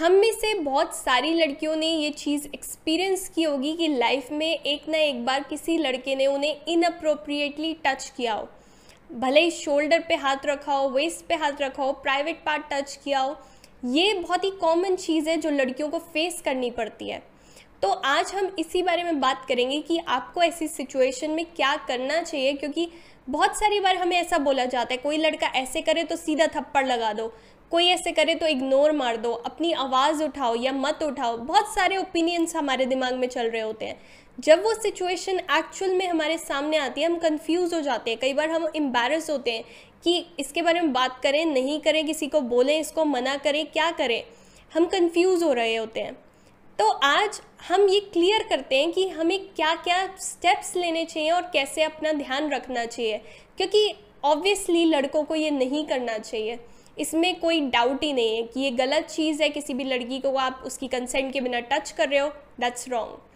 हम में से बहुत सारी लड़कियों ने ये चीज़ एक्सपीरियंस की होगी कि लाइफ में एक ना एक बार किसी लड़के ने उन्हें इनअप्रोप्रिएटली टच किया हो। भले ही शोल्डर पे हाथ रखा हो वेस्ट पे हाथ रखा हो प्राइवेट पार्ट टच किया हो, ये बहुत ही कॉमन चीज़ है जो लड़कियों को फेस करनी पड़ती है। तो आज हम इसी बारे में बात करेंगे कि आपको ऐसी सिचुएशन में क्या करना चाहिए, क्योंकि बहुत सारी बार हमें ऐसा बोला जाता है, कोई लड़का ऐसे करे तो सीधा थप्पड़ लगा दो। कोई ऐसे करे तो इग्नोर मार दो, अपनी आवाज़ उठाओ या मत उठाओ, बहुत सारे ओपिनियंस हमारे दिमाग में चल रहे होते हैं। जब वो सिचुएशन एक्चुअल में हमारे सामने आती है, हम कंफ्यूज हो जाते हैं। कई बार हम एम्बेरस होते हैं कि इसके बारे में बात करें, नहीं करें, किसी को बोलें, इसको मना करें, क्या करें, हम कंफ्यूज हो रहे होते हैं। तो आज हम ये क्लियर करते हैं कि हमें क्या क्या स्टेप्स लेने चाहिए और कैसे अपना ध्यान रखना चाहिए, क्योंकि ऑब्वियसली लड़कों को ये नहीं करना चाहिए। इसमें कोई डाउट ही नहीं है कि ये गलत चीज़ है किसी भी लड़की को, आप उसकी कंसेंट के बिना टच कर रहे हो दैट्स रॉन्ग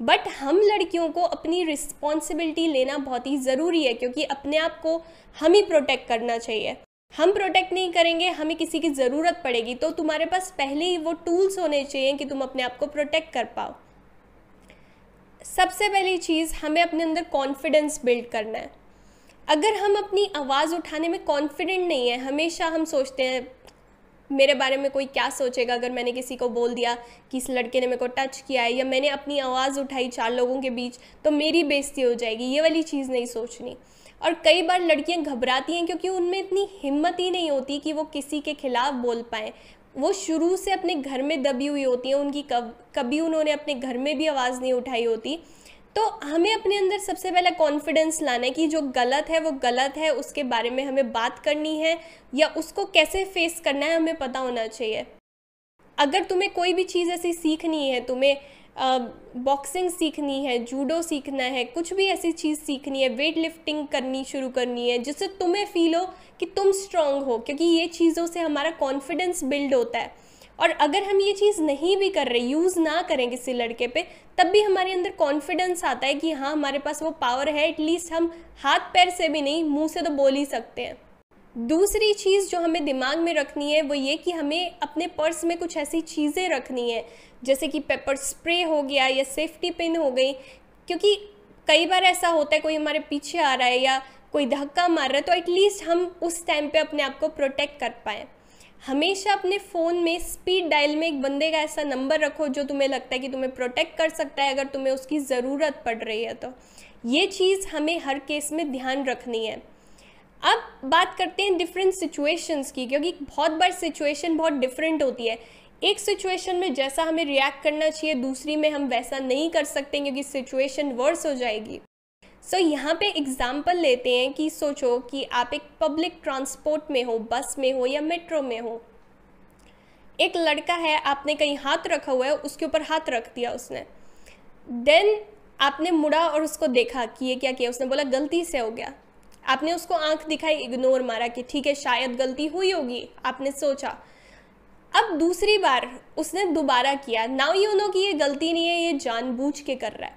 बट हम लड़कियों को अपनी रिस्पॉन्सिबिलिटी लेना बहुत ही ज़रूरी है, क्योंकि अपने आप को हम ही प्रोटेक्ट करना चाहिए। हम प्रोटेक्ट नहीं करेंगे, हमें किसी की ज़रूरत पड़ेगी तो तुम्हारे पास पहले ही वो टूल्स होने चाहिए कि तुम अपने आप को प्रोटेक्ट कर पाओ। सबसे पहली चीज़, हमें अपने अंदर कॉन्फिडेंस बिल्ड करना है। अगर हम अपनी आवाज़ उठाने में कॉन्फिडेंट नहीं है, हमेशा हम सोचते हैं, मेरे बारे में कोई क्या सोचेगा अगर मैंने किसी को बोल दिया कि इस लड़के ने मेरे को टच किया है या मैंने अपनी आवाज़ उठाई चार लोगों के बीच तो मेरी बेइज्जती हो जाएगी, ये वाली चीज़ नहीं सोचनी। और कई बार लड़कियाँ घबराती हैं क्योंकि उनमें इतनी हिम्मत ही नहीं होती कि वो किसी के खिलाफ बोल पाएँ। वो शुरू से अपने घर में दबी हुई होती हैं, उनकी कब, कभी उन्होंने अपने घर में भी आवाज़ नहीं उठाई होती तो हमें अपने अंदर सबसे पहले कॉन्फिडेंस लाना है कि जो गलत है, वो गलत है, उसके बारे में हमें बात करनी है या उसको कैसे फेस करना है, हमें पता होना चाहिए। अगर तुम्हें कोई भी चीज़ ऐसी सीखनी है, तुम्हें बॉक्सिंग सीखनी है जूडो सीखना है, कुछ भी ऐसी चीज़ सीखनी है वेट लिफ्टिंग करनी शुरू करनी है, जिससे तुम्हें फील हो कि तुम स्ट्रांग हो, क्योंकि ये चीज़ों से हमारा कॉन्फिडेंस बिल्ड होता है। और अगर हम ये चीज़ नहीं भी कर रहे यूज़ ना करें किसी लड़के पे, तब भी हमारे अंदर कॉन्फिडेंस आता है कि हाँ हमारे पास वो पावर है एटलीस्ट हम हाथ पैर से भी नहीं, मुँह से तो बोल ही सकते हैं। दूसरी चीज़ जो हमें दिमाग में रखनी है, वो ये कि हमें अपने पर्स में कुछ ऐसी चीज़ें रखनी है, जैसे कि पेपर स्प्रे हो गया या सेफ्टी पिन हो गई, क्योंकि कई बार ऐसा होता है, कोई हमारे पीछे आ रहा है या कोई धक्का मार रहा है तो एटलीस्ट हम उस टाइम पे अपने आप को प्रोटेक्ट कर पाएँ। हमेशा अपने फ़ोन में स्पीड डायल में एक बंदे का ऐसा नंबर रखो जो तुम्हें लगता है कि तुम्हें प्रोटेक्ट कर सकता है अगर तुम्हें उसकी ज़रूरत पड़ रही है तो। ये चीज़ हमें हर केस में ध्यान रखनी है। अब बात करते हैं डिफरेंट सिचुएशंस की, क्योंकि बहुत बार सिचुएशन बहुत डिफरेंट होती है। एक सिचुएशन में जैसा हमें रिएक्ट करना चाहिए, दूसरी में हम वैसा नहीं कर सकते क्योंकि सिचुएशन वर्स हो जाएगी। सो so, यहाँ पे एग्ज़ाम्पल लेते हैं कि सोचो कि आप एक पब्लिक ट्रांसपोर्ट में हो बस में हो या मेट्रो में हो। एक लड़का है आपने कहीं हाथ रखा हुआ है उसके ऊपर हाथ रख दिया उसने। देन आपने मुड़ा और उसको देखा कि ये क्या किया उसने बोला गलती से हो गया। आपने उसको आँख दिखाई इग्नोर मारा कि ठीक है शायद गलती हुई होगी। आपने सोचा। अब दूसरी बार उसने दोबारा किया। नाउ यू नो कि ये गलती नहीं है ये जानबूझ के कर रहा है।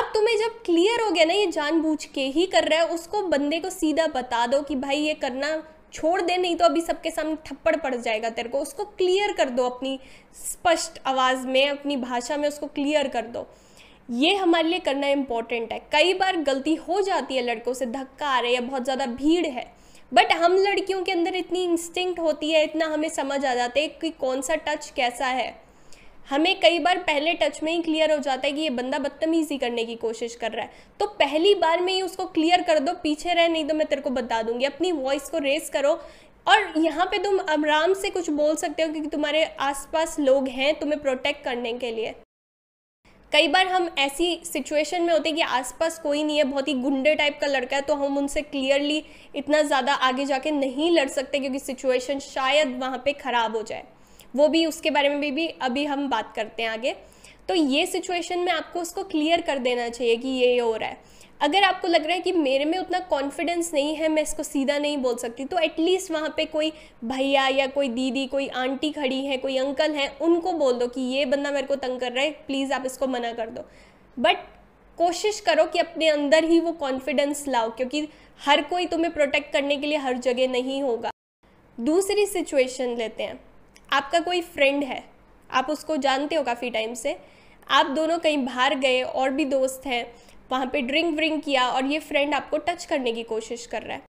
अब तुम्हें जब क्लियर हो गया ना, ये जानबूझ के ही कर रहा है, उसको बंदे को सीधा बता दो कि भाई ये करना छोड़ दे, नहीं तो अभी सबके सामने थप्पड़ पड़ जाएगा तेरे को। उसको क्लियर कर दो अपनी स्पष्ट आवाज़ में, अपनी भाषा में उसको क्लियर कर दो। ये हमारे लिए करना इम्पोर्टेंट है। कई बार गलती हो जाती है लड़कों से, धक्का आ रहा है बहुत ज़्यादा भीड़ है। बट हम लड़कियों के अंदर इतनी इंस्टिंक्ट होती है, इतना हमें समझ आ जाता है कि कौन सा टच कैसा है। हमें कई बार पहले टच में ही क्लियर हो जाता है कि ये बंदा बदतमीज़ी करने की कोशिश कर रहा है। तो पहली बार में ही उसको क्लियर कर दो, पीछे रह, नहीं तो मैं तेरे को बता दूँगी। अपनी वॉइस को रेस करो। और यहाँ पे तुम आराम से कुछ बोल सकते हो क्योंकि तुम्हारे आसपास लोग हैं तुम्हें प्रोटेक्ट करने के लिए। कई बार हम ऐसी सिचुएशन में होते हैं कि आसपास कोई नहीं है, बहुत ही गुंडे टाइप का लड़का है तो हम उनसे क्लियरली इतना ज़्यादा आगे जाके नहीं लड़ सकते क्योंकि सिचुएशन शायद वहाँ पे ख़राब हो जाए। वो भी उसके बारे में भी, भी अभी हम बात करते हैं आगे। तो ये सिचुएशन में आपको उसको क्लियर कर देना चाहिए कि ये हो रहा है। अगर आपको लग रहा है कि मेरे में उतना कॉन्फिडेंस नहीं है मैं इसको सीधा नहीं बोल सकती तो एटलीस्ट वहाँ पे कोई भैया या कोई दीदी कोई आंटी खड़ी है कोई अंकल हैं उनको बोल दो कि ये बंदा मेरे को तंग कर रहा है प्लीज़ आप इसको मना कर दो। बट कोशिश करो कि अपने अंदर ही वो कॉन्फिडेंस लाओ क्योंकि हर कोई तुम्हें प्रोटेक्ट करने के लिए हर जगह नहीं होगा। दूसरी सिचुएशन लेते हैं। आपका कोई फ्रेंड है, आप उसको जानते हो काफ़ी टाइम से, आप दोनों कहीं बाहर गए और भी दोस्त हैं, वहाँ पे ड्रिंक व्रिंक किया और ये फ्रेंड आपको टच करने की कोशिश कर रहा है।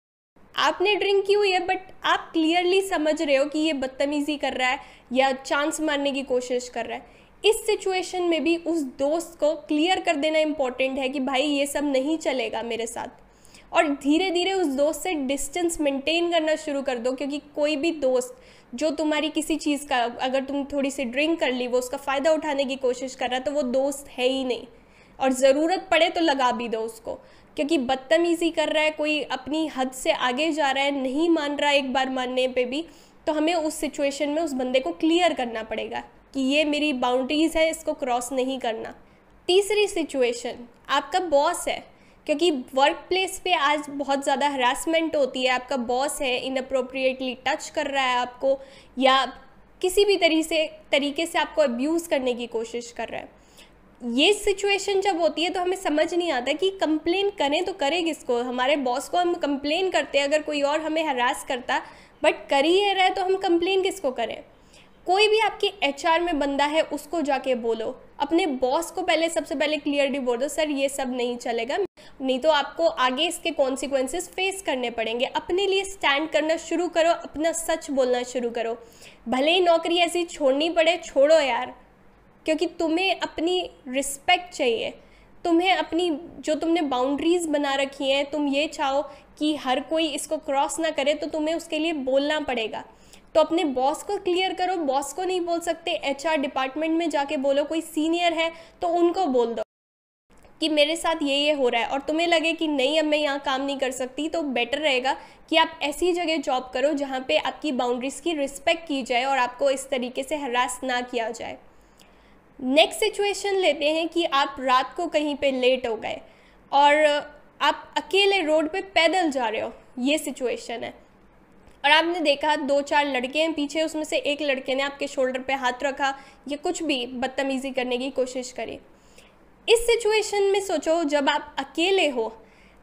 आपने ड्रिंक की हुई है बट आप क्लियरली समझ रहे हो कि ये बदतमीज़ी कर रहा है या चांस मारने की कोशिश कर रहा है। इस सिचुएशन में भी उस दोस्त को क्लियर कर देना इंपॉर्टेंट है कि भाई ये सब नहीं चलेगा मेरे साथ। और धीरे धीरे उस दोस्त से डिस्टेंस मेंटेन करना शुरू कर दो, क्योंकि कोई भी दोस्त जो तुम्हारी किसी चीज़ का, अगर तुम थोड़ी सी ड्रिंक कर ली, वो उसका फ़ायदा उठाने की कोशिश कर रहा है तो वो दोस्त है ही नहीं। और ज़रूरत पड़े तो लगा भी दो उसको, क्योंकि बदतमीज़ी कर रहा है, कोई अपनी हद से आगे जा रहा है, नहीं मान रहा एक बार मानने पे भी तो हमें उस सिचुएशन में उस बंदे को क्लियर करना पड़ेगा कि ये मेरी बाउंड्रीज़ है, इसको क्रॉस नहीं करना। तीसरी सिचुएशन आपका बॉस है क्योंकि वर्क प्लेस पे आज बहुत ज़्यादा हरासमेंट होती है, आपका बॉस है इनअप्रोप्रिएटली टच कर रहा है आपको, या किसी भी तरीके से तरीके से आपको अब्यूज़ करने की कोशिश कर रहा है। ये सिचुएशन जब होती है तो हमें समझ नहीं आता कि कंप्लेन करें तो करें किसको? हमारे बॉस को हम कंप्लेन करते हैं, अगर कोई और हमें हरास करता बट कर ही रहा है तो हम कंप्लेन किसको करें? कोई भी आपकी एच में बंदा है, उसको जाके बोलो। अपने बॉस को पहले, सबसे पहले क्लियरली बोल दो सर, ये सब नहीं चलेगा। नहीं तो आपको आगे इसके कॉन्सिक्वेंसेस फेस करने पड़ेंगे। अपने लिए स्टैंड करना शुरू करो, अपना सच बोलना शुरू करो। भले ही नौकरी ऐसी छोड़नी पड़े, छोड़ो यार। क्योंकि तुम्हें अपनी रिस्पेक्ट चाहिए। तुम्हें अपनी, जो तुमने बाउंड्रीज़ बना रखी हैं, तुम ये चाहो कि हर कोई इसको क्रॉस ना करे तो तुम्हें उसके लिए बोलना पड़ेगा। तो अपने बॉस को क्लियर करो। बॉस को नहीं बोल सकते। एचआर डिपार्टमेंट में जाके बोलो, कोई सीनियर है तो उनको बोल दो कि मेरे साथ ये ये हो रहा है और तुम्हें लगे कि नहीं, अब मैं यहाँ काम नहीं कर सकती तो बेटर रहेगा कि आप ऐसी जगह जॉब करो जहाँ पे आपकी बाउंड्रीज़ की रिस्पेक्ट की जाए और आपको इस तरीके से हरास ना किया जाए। नेक्स्ट सिचुएशन लेते हैं कि आप रात को कहीं पे लेट हो गए और आप अकेले रोड पे पैदल जा रहे हो। ये सिचुएशन है। और आपने देखा दो चार लड़के हैं, पीछे उसमें से एक लड़के ने आपके शोल्डर पे हाथ रखा, या कुछ भी बदतमीज़ी करने की कोशिश करी। इस सिचुएशन में सोचो, जब आप अकेले हो,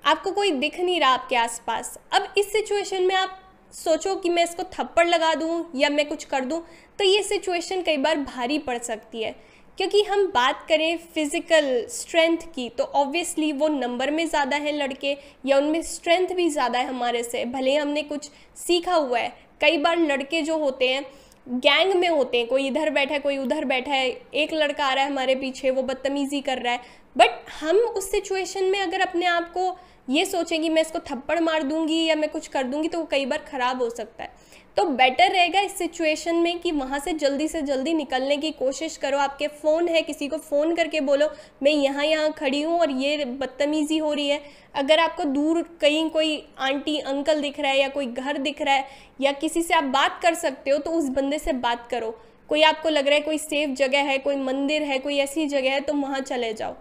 आपको कोई दिख नहीं रहा आपके आसपास, अब इस सिचुएशन में आप सोचो कि मैं इसको थप्पड़ लगा दूँ या मैं कुछ कर दूँ तो ये सिचुएशन कई बार भारी पड़ सकती है। क्योंकि हम बात करें फ़िज़िकल स्ट्रेंथ की तो ऑब्वियसली वो नंबर में ज़्यादा है लड़के, या उनमें स्ट्रेंथ भी ज़्यादा है हमारे से। भले ही हमने कुछ सीखा हुआ है। कई बार लड़के जो होते हैं गैंग में होते हैं, कोई इधर बैठा है, कोई उधर बैठा है, एक लड़का आ रहा है हमारे पीछे, वो बदतमीज़ी कर रहा है। बट हम उस सिचुएशन में अगर अपने आप को ये सोचें कि मैं इसको थप्पड़ मार दूँगी या मैं कुछ कर दूँगी तो वो कई बार ख़राब हो सकता है। तो बेटर रहेगा इस सिचुएशन में कि वहाँ से जल्दी से जल्दी निकलने की कोशिश करो। आपके फ़ोन है, किसी को फ़ोन करके बोलो, मैं यहाँ यहाँ खड़ी हूँ और ये बदतमीज़ी हो रही है। अगर आपको दूर कहीं कोई आंटी अंकल दिख रहा है या कोई घर दिख रहा है या किसी से आप बात कर सकते हो तो उस बंदे से बात करो। कोई आपको लग रहा है कोई सेफ़ जगह है, कोई मंदिर है, कोई ऐसी जगह है तो वहाँ चले जाओ।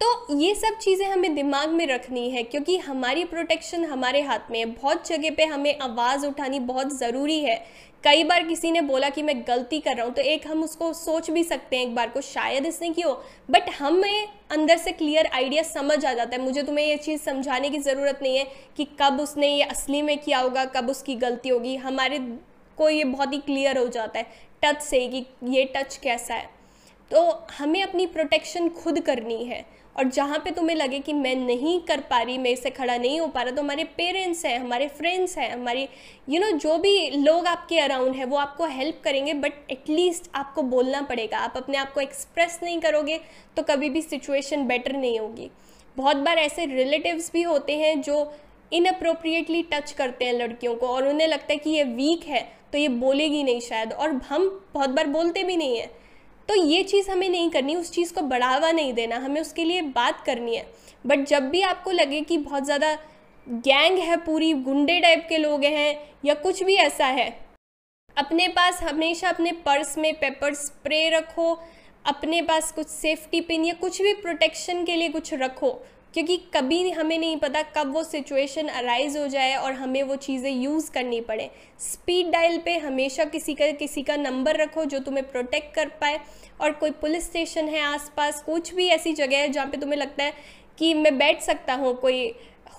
तो ये सब चीज़ें हमें दिमाग में रखनी है, क्योंकि हमारी प्रोटेक्शन हमारे हाथ में है। बहुत जगह पे हमें आवाज़ उठानी बहुत ज़रूरी है। कई बार किसी ने बोला कि मैं गलती कर रहा हूँ तो एक हम उसको सोच भी सकते हैं एक बार को, शायद इसने क्यों? बट हमें अंदर से क्लियर आइडिया समझ आ जाता है। मुझे तुम्हें ये चीज़ समझाने की ज़रूरत नहीं है कि कब उसने ये असली में किया होगा, कब उसकी गलती होगी। हमारे को ये बहुत ही क्लियर हो जाता है टच से कि ये टच कैसा है। तो हमें अपनी प्रोटेक्शन खुद करनी है। और जहाँ पे तुम्हें लगे कि मैं नहीं कर पा रही, मैं इससे खड़ा नहीं हो पा रहा तो हमारे पेरेंट्स हैं, हमारे फ्रेंड्स हैं, हमारी यू नो जो भी लोग आपके अराउंड है, वो आपको हेल्प करेंगे बट एटलीस्ट आपको बोलना पड़ेगा। आप अपने आप को एक्सप्रेस नहीं करोगे तो कभी भी सिचुएशन बेटर नहीं होगी। बहुत बार ऐसे रिलेटिव्स भी होते हैं जो इनअप्रोप्रिएटली टच करते हैं लड़कियों को, और उन्हें लगता है कि ये वीक है तो ये बोलेगी नहीं शायद, और हम बहुत बार बोलते भी नहीं हैं। तो ये चीज़ हमें नहीं करनी, उस चीज़ को बढ़ावा नहीं देना, हमें उसके लिए बात करनी है। बट जब भी आपको लगे कि बहुत ज़्यादा गैंग है, पूरी गुंडे टाइप के लोग हैं, या कुछ भी ऐसा है, अपने पास हमेशा अपने पर्स में पेपर स्प्रे रखो अपने पास कुछ सेफ्टी पिन या कुछ भी प्रोटेक्शन के लिए कुछ रखो। क्योंकि कभी हमें नहीं पता कब वो सिचुएशन अराइज हो जाए और हमें वो चीज़ें यूज़ करनी पड़े। स्पीड डायल पे हमेशा किसी का किसी का नंबर रखो जो तुम्हें प्रोटेक्ट कर पाए। और कोई पुलिस स्टेशन है आसपास, कुछ भी ऐसी जगह है जहाँ पे तुम्हें लगता है कि मैं बैठ सकता हूँ। कोई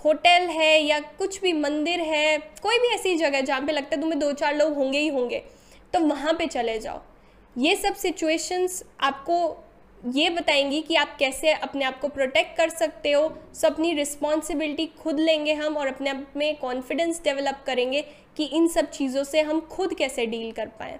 होटल है या कुछ भी मंदिर है, कोई भी ऐसी जगह जहाँ पे लगता है तुम्हें दो चार लोग होंगे ही होंगे। तो वहाँ पे चले जाओ। ये सब सिचुएशंस आपको ये बताएँगी कि आप कैसे अपने आप को प्रोटेक्ट कर सकते हो सो अपनी रिस्पॉन्सिबिलिटी खुद लेंगे हम और अपने आप में कॉन्फिडेंस डेवलप करेंगे कि इन सब चीज़ों से हम खुद कैसे डील कर पाएँ।